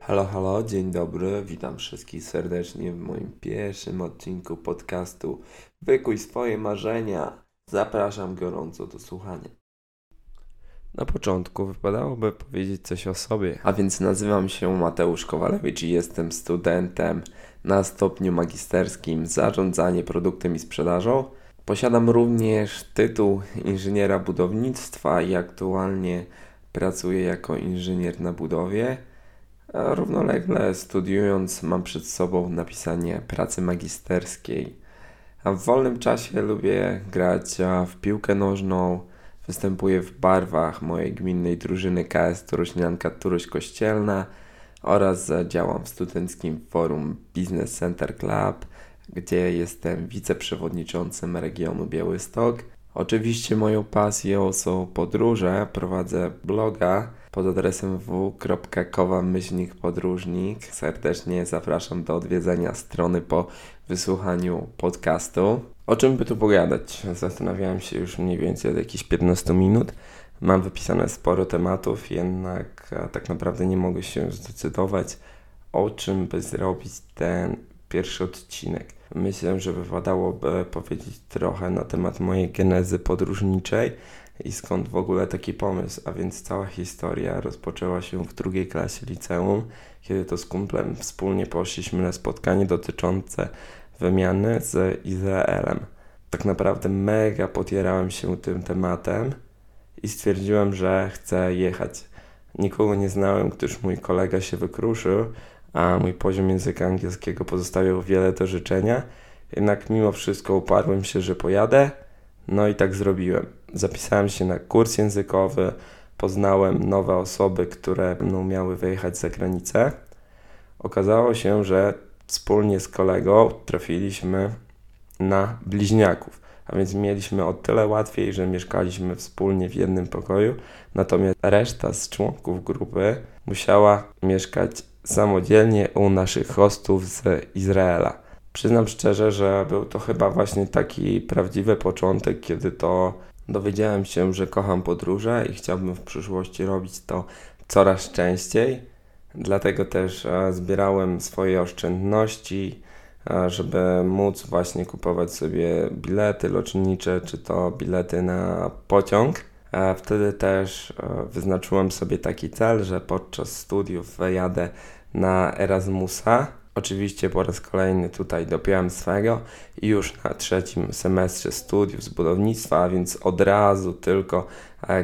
Halo, halo, dzień dobry, witam wszystkich serdecznie w moim pierwszym odcinku podcastu Wykuj swoje marzenia. Zapraszam gorąco do słuchania. Na początku wypadałoby powiedzieć coś o sobie, a więc nazywam się Mateusz Kowalewicz i jestem studentem na stopniu magisterskim Zarządzanie produktem i sprzedażą. Posiadam również tytuł inżyniera budownictwa i aktualnie pracuję jako inżynier na budowie. A równolegle studiując mam przed sobą napisanie pracy magisterskiej. A w wolnym czasie lubię grać w piłkę nożną, występuję w barwach mojej gminnej drużyny KS Turośnianka Turoś Kościelna oraz działam w studenckim forum Business Center Club, gdzie jestem wiceprzewodniczącym regionu Białystok. Oczywiście moją pasją są podróże, prowadzę bloga pod adresem w.kowa-podróżnik. Serdecznie zapraszam do odwiedzenia strony po wysłuchaniu podcastu. O czym by tu pogadać? Zastanawiałem się już mniej więcej od jakichś 15 minut. Mam wypisane sporo tematów, jednak tak naprawdę nie mogę się zdecydować, o czym by zrobić ten pierwszy odcinek. Myślę, że wypadałoby powiedzieć trochę na temat mojej genezy podróżniczej i skąd w ogóle taki pomysł, a więc cała historia rozpoczęła się w drugiej klasie liceum, kiedy to z kumplem wspólnie poszliśmy na spotkanie dotyczące wymiany z Izraelem. Tak naprawdę mega podierałem się tym tematem i stwierdziłem, że chcę jechać. Nikogo nie znałem, gdyż mój kolega się wykruszył, a mój poziom języka angielskiego pozostawiał wiele do życzenia. Jednak mimo wszystko uparłem się, że pojadę, no i tak zrobiłem. Zapisałem się na kurs językowy, poznałem nowe osoby, które mną miały wyjechać za granicę. Okazało się, że wspólnie z kolegą trafiliśmy na bliźniaków. A więc mieliśmy o tyle łatwiej, że mieszkaliśmy wspólnie w jednym pokoju, natomiast reszta z członków grupy musiała mieszkać samodzielnie u naszych hostów z Izraela. Przyznam szczerze, że był to chyba właśnie taki prawdziwy początek, kiedy to dowiedziałem się, że kocham podróże i chciałbym w przyszłości robić to coraz częściej. Dlatego też e, zbierałem swoje oszczędności, e, żeby móc właśnie kupować sobie bilety lotnicze, czy to bilety na pociąg. E, wtedy też wyznaczyłem sobie taki cel, że podczas studiów wyjadę na Erasmusa. Oczywiście po raz kolejny tutaj dopiąłem swego i już na trzecim semestrze studiów z budownictwa, a więc od razu tylko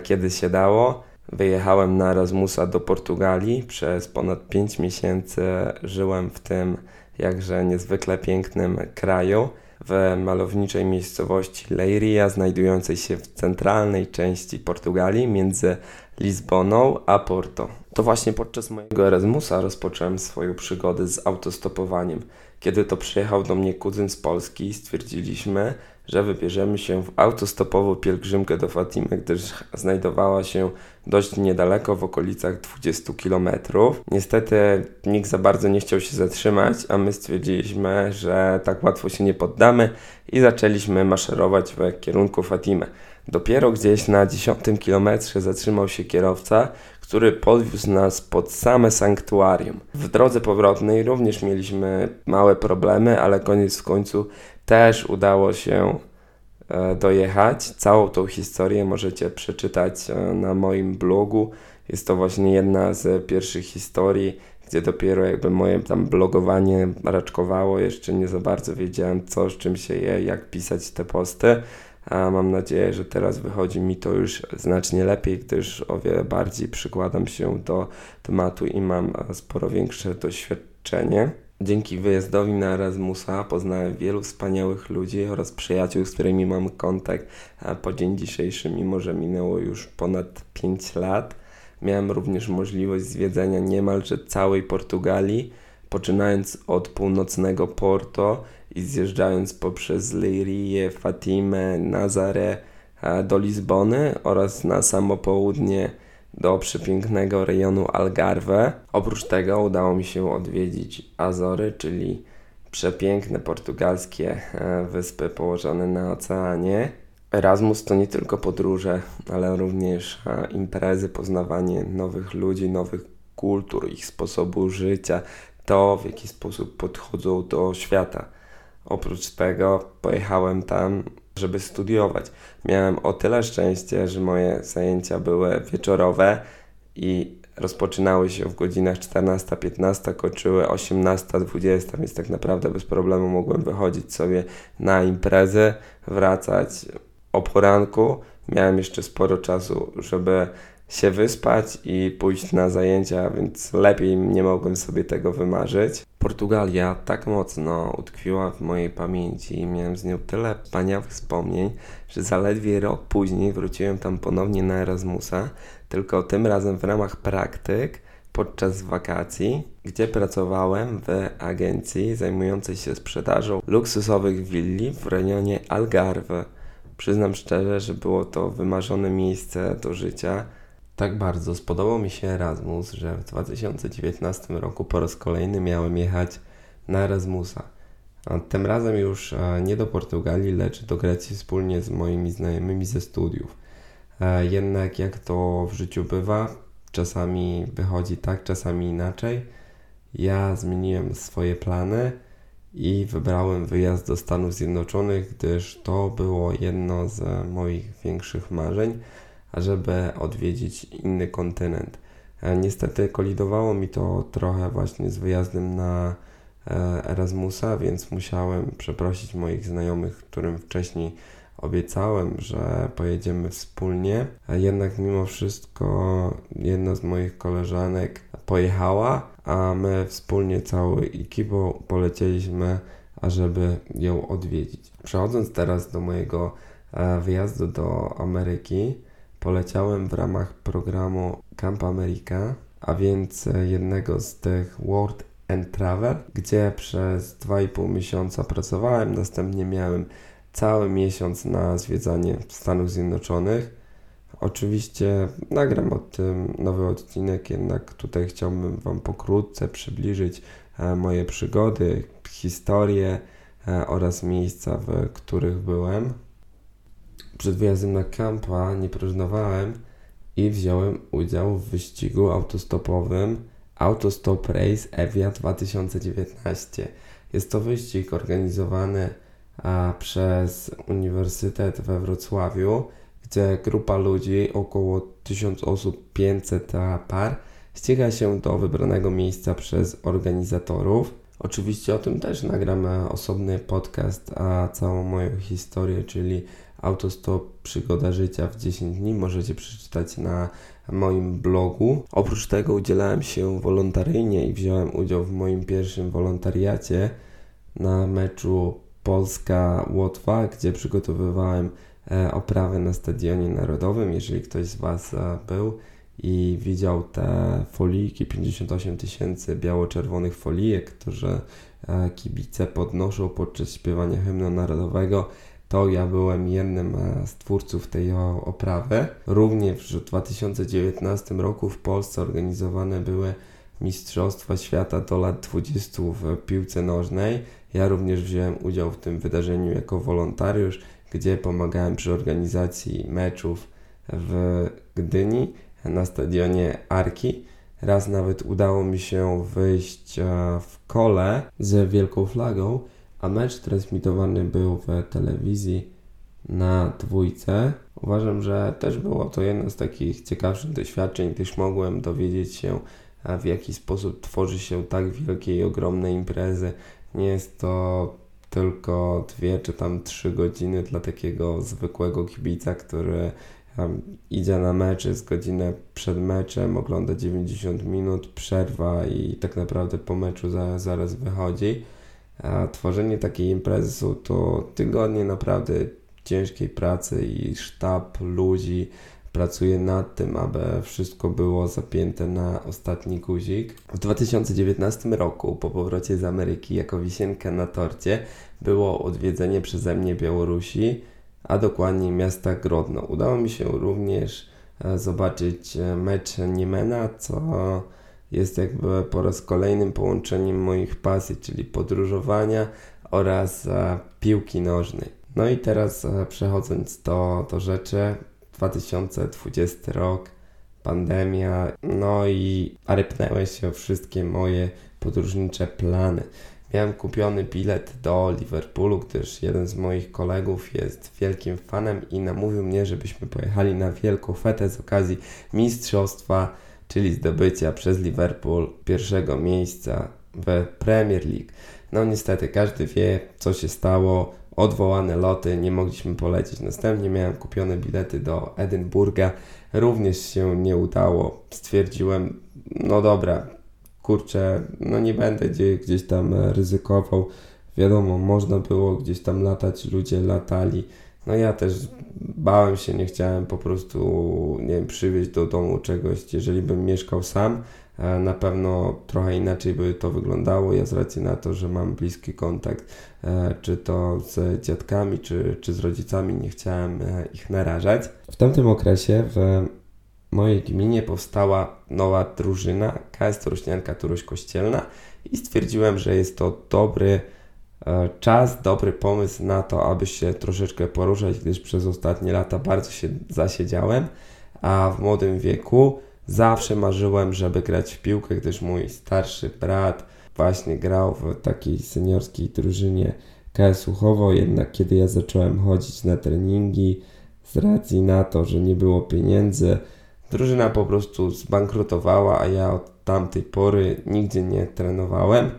kiedy się dało, Wyjechałem na Erasmusa do Portugalii. Przez ponad 5 miesięcy żyłem w tym jakże niezwykle pięknym kraju, w malowniczej miejscowości Leiria, znajdującej się w centralnej części Portugalii między Lizboną a Porto. To właśnie podczas mojego Erasmusa rozpocząłem swoją przygodę z autostopowaniem. Kiedy to przyjechał do mnie kuzyn z Polski, stwierdziliśmy, że wybierzemy się w autostopową pielgrzymkę do Fatimy, gdyż znajdowała się dość niedaleko, w okolicach 20 km. Niestety nikt za bardzo nie chciał się zatrzymać, a my stwierdziliśmy, że tak łatwo się nie poddamy i zaczęliśmy maszerować w kierunku Fatimy. Dopiero gdzieś na 10 kilometrze zatrzymał się kierowca, który podwiózł nas pod same sanktuarium. W drodze powrotnej również mieliśmy małe problemy, ale koniec w końcu też udało się e, dojechać. Całą tą historię możecie przeczytać e, na moim blogu. Jest to właśnie jedna z pierwszych historii, gdzie dopiero jakby moje tam blogowanie raczkowało. Jeszcze nie za bardzo wiedziałem co, z czym się je, jak pisać te posty. A mam nadzieję, że teraz wychodzi mi to już znacznie lepiej, gdyż o wiele bardziej przykładam się do tematu i mam sporo większe doświadczenie. Dzięki wyjazdowi na Erasmusa poznałem wielu wspaniałych ludzi oraz przyjaciół, z którymi mam kontakt po dzień dzisiejszy, mimo że minęło już ponad 5 lat. Miałem również możliwość zwiedzenia niemalże całej Portugalii, poczynając od północnego Porto i zjeżdżając poprzez Leirie, Fatimę, Nazaré do Lizbony oraz na samo południe do przepięknego rejonu Algarve. Oprócz tego udało mi się odwiedzić Azory, czyli przepiękne portugalskie e, wyspy położone na oceanie. Erasmus to nie tylko podróże, ale również imprezy, poznawanie nowych ludzi, nowych kultur, ich sposobu życia, to w jaki sposób podchodzą do świata. Oprócz tego pojechałem tam, żeby studiować. Miałem o tyle szczęście, że moje zajęcia były wieczorowe i rozpoczynały się w godzinach 14-15, kończyły 18-20, więc tak naprawdę bez problemu mogłem wychodzić sobie na imprezy, wracać o poranku. Miałem jeszcze sporo czasu, żeby się wyspać i pójść na zajęcia, więc lepiej nie mogłem sobie tego wymarzyć. Portugalia tak mocno utkwiła w mojej pamięci i miałem z nią tyle wspaniałych wspomnień, że zaledwie rok później wróciłem tam ponownie na Erasmusa, tylko tym razem w ramach praktyk podczas wakacji, gdzie pracowałem w agencji zajmującej się sprzedażą luksusowych willi w rejonie Algarve. Przyznam szczerze, że było to wymarzone miejsce do życia tak bardzo spodobał mi się Erasmus, że w 2019 roku po raz kolejny miałem jechać na Erasmusa. Tym razem już e, nie do Portugalii, lecz do Grecji wspólnie z moimi znajomymi ze studiów. E, jednak jak to w życiu bywa, czasami wychodzi tak, czasami inaczej. Ja zmieniłem swoje plany i wybrałem wyjazd do Stanów Zjednoczonych, gdyż to było jedno z moich większych marzeń ażeby odwiedzić inny kontynent. E, niestety kolidowało mi to trochę właśnie z wyjazdem na e, Erasmusa, więc musiałem przeprosić moich znajomych, którym wcześniej obiecałem, że pojedziemy wspólnie. Jednak mimo wszystko jedna z moich koleżanek pojechała, a my wspólnie całą ekipą polecieliśmy, ażeby ją odwiedzić. Przechodząc teraz do mojego e, wyjazdu do Ameryki, poleciałem w ramach programu Camp America, a więc e, jednego z tych World and Travel, gdzie przez 2,5 miesiąca pracowałem, następnie miałem cały miesiąc na zwiedzanie Stanów Zjednoczonych. Oczywiście nagram o tym nowy odcinek, jednak tutaj chciałbym Wam pokrótce przybliżyć e, moje przygody, historię e, oraz miejsca, w których byłem przed wyjazdem na kampa nie próżnowałem i wziąłem udział w wyścigu autostopowym Autostop Race Evia 2019. Jest to wyścig organizowany a, przez Uniwersytet we Wrocławiu, gdzie grupa ludzi, około 1000 osób, 500 par, ściga się do wybranego miejsca przez organizatorów. Oczywiście o tym też nagramy osobny podcast, a całą moją historię, czyli Autostop Przygoda Życia w 10 dni możecie przeczytać na moim blogu. Oprócz tego udzielałem się wolontaryjnie i wziąłem udział w moim pierwszym wolontariacie na meczu Polska-Łotwa, gdzie przygotowywałem e, oprawę na Stadionie Narodowym. Jeżeli ktoś z Was e, był i widział te foliki, 58 tysięcy biało-czerwonych folijek, które e, kibice podnoszą podczas śpiewania hymnu narodowego, to ja byłem jednym e, z twórców tej oprawy. Również w 2019 roku w Polsce organizowane były Mistrzostwa Świata do lat 20 w piłce nożnej. Ja również wziąłem udział w tym wydarzeniu jako wolontariusz, gdzie pomagałem przy organizacji meczów w Gdyni na stadionie Arki. Raz nawet udało mi się wyjść e, w kole z wielką flagą a mecz transmitowany był w telewizji na dwójce. Uważam, że też było to jedno z takich ciekawszych doświadczeń, gdyż mogłem dowiedzieć się, w jaki sposób tworzy się tak wielkie i ogromne imprezy. Nie jest to tylko dwie czy tam trzy godziny dla takiego zwykłego kibica, który idzie na mecz, jest godzinę przed meczem, ogląda 90 minut, przerwa i tak naprawdę po meczu za, zaraz wychodzi. A tworzenie takiej imprezy to tygodnie naprawdę ciężkiej pracy i sztab ludzi pracuje nad tym, aby wszystko było zapięte na ostatni guzik. W 2019 roku, po powrocie z Ameryki, jako wisienka na torcie, było odwiedzenie przeze mnie Białorusi, a dokładnie miasta Grodno. Udało mi się również e, zobaczyć e, mecz Niemena, co jest jakby po raz kolejnym połączeniem moich pasji, czyli podróżowania oraz a, piłki nożnej. No i teraz e, przechodząc do, do rzeczy, 2020 rok, pandemia, no i rypnęły się wszystkie moje podróżnicze plany. Miałem kupiony bilet do Liverpoolu, gdyż jeden z moich kolegów jest wielkim fanem i namówił mnie, żebyśmy pojechali na wielką fetę z okazji mistrzostwa, czyli zdobycia przez Liverpool pierwszego miejsca w Premier League. No niestety każdy wie, co się stało. Odwołane loty, nie mogliśmy polecieć. Następnie miałem kupione bilety do Edynburga, również się nie udało. Stwierdziłem, no dobra, kurczę, no nie będę gdzie, gdzieś tam ryzykował. Wiadomo, można było gdzieś tam latać, ludzie latali. No ja też bałem się, nie chciałem po prostu, nie wiem, przywieźć do domu czegoś. Jeżeli bym mieszkał sam, e, na pewno trochę inaczej by to wyglądało. Ja z racji na to, że mam bliski kontakt, e, czy to z dziadkami, czy, czy z rodzicami, nie chciałem ich narażać. W tamtym okresie w mojej gminie powstała nowa drużyna KS Toruśnianka Turoś Kościelna i stwierdziłem, że jest to dobry e, czas, dobry pomysł na to, aby się troszeczkę poruszać, gdyż przez ostatnie lata bardzo się zasiedziałem, a w młodym wieku zawsze marzyłem, żeby grać w piłkę, gdyż mój starszy brat właśnie grał w takiej seniorskiej drużynie KS Słuchowo, jednak kiedy ja zacząłem chodzić na treningi, z racji na to, że nie było pieniędzy, Drużyna po prostu zbankrutowała, a ja od tamtej pory nigdzie nie trenowałem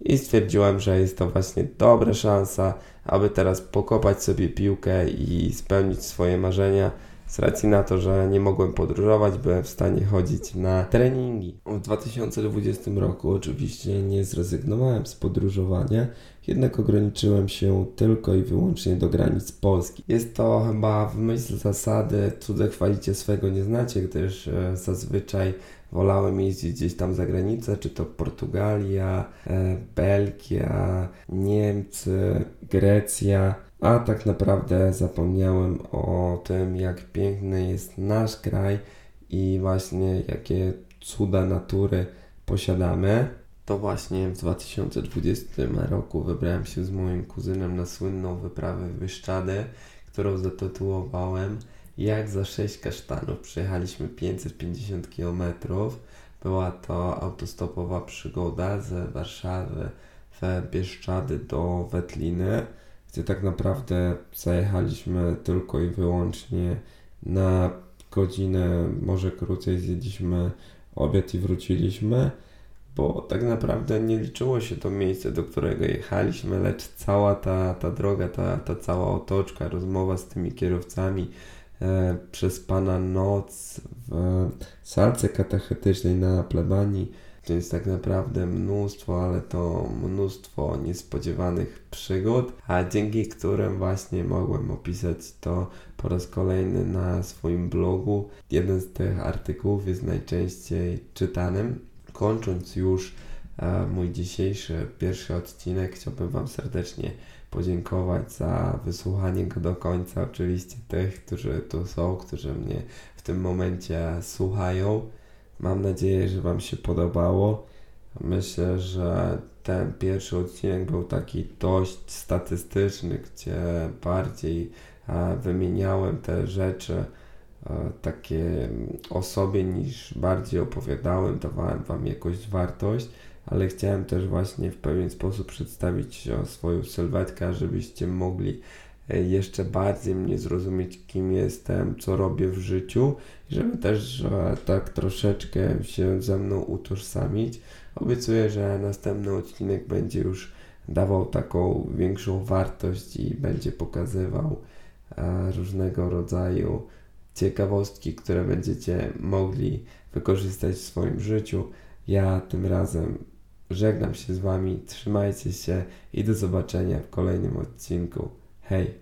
i stwierdziłem, że jest to właśnie dobra szansa, aby teraz pokopać sobie piłkę i spełnić swoje marzenia. Z racji na to, że nie mogłem podróżować, byłem w stanie chodzić na treningi. W 2020 roku oczywiście nie zrezygnowałem z podróżowania, jednak ograniczyłem się tylko i wyłącznie do granic Polski. Jest to chyba w myśl zasady cudze chwalicie swego nie znacie, gdyż e, zazwyczaj wolałem jeździć gdzieś tam za granicę, czy to Portugalia, e, Belgia, Niemcy, Grecja, a tak naprawdę zapomniałem o tym, jak piękny jest nasz kraj i właśnie jakie cuda natury posiadamy. To właśnie w 2020 roku wybrałem się z moim kuzynem na słynną wyprawę w którą zatytułowałem Jak za 6 kasztanów. Przejechaliśmy 550 km. Była to autostopowa przygoda z Warszawy w Bieszczady do Wetliny, gdzie tak naprawdę zajechaliśmy tylko i wyłącznie na godzinę, może krócej zjedliśmy obiad i wróciliśmy bo tak naprawdę nie liczyło się to miejsce, do którego jechaliśmy, lecz cała ta, ta droga, ta, ta cała otoczka, rozmowa z tymi kierowcami, przez Pana noc w salce katechetycznej na plebanii, to jest tak naprawdę mnóstwo, ale to mnóstwo niespodziewanych przygód, a dzięki którym właśnie mogłem opisać to po raz kolejny na swoim blogu. Jeden z tych artykułów jest najczęściej czytanym kończąc już e, mój dzisiejszy pierwszy odcinek, chciałbym Wam serdecznie podziękować za wysłuchanie go do końca. Oczywiście tych, którzy tu są, którzy mnie w tym momencie słuchają. Mam nadzieję, że Wam się podobało. Myślę, że ten pierwszy odcinek był taki dość statystyczny, gdzie bardziej e, wymieniałem te rzeczy E, takie o sobie niż bardziej opowiadałem, dawałem Wam jakąś wartość, ale chciałem też właśnie w pewien sposób przedstawić swoją sylwetkę, żebyście mogli e, jeszcze bardziej mnie zrozumieć, kim jestem, co robię w życiu, żeby też tak troszeczkę się ze mną utożsamić. Obiecuję, że następny odcinek będzie już dawał taką większą wartość i będzie pokazywał e, różnego rodzaju ciekawostki, które będziecie mogli wykorzystać w swoim życiu. Ja tym razem żegnam się z Wami, trzymajcie się i do zobaczenia w kolejnym odcinku. Hej!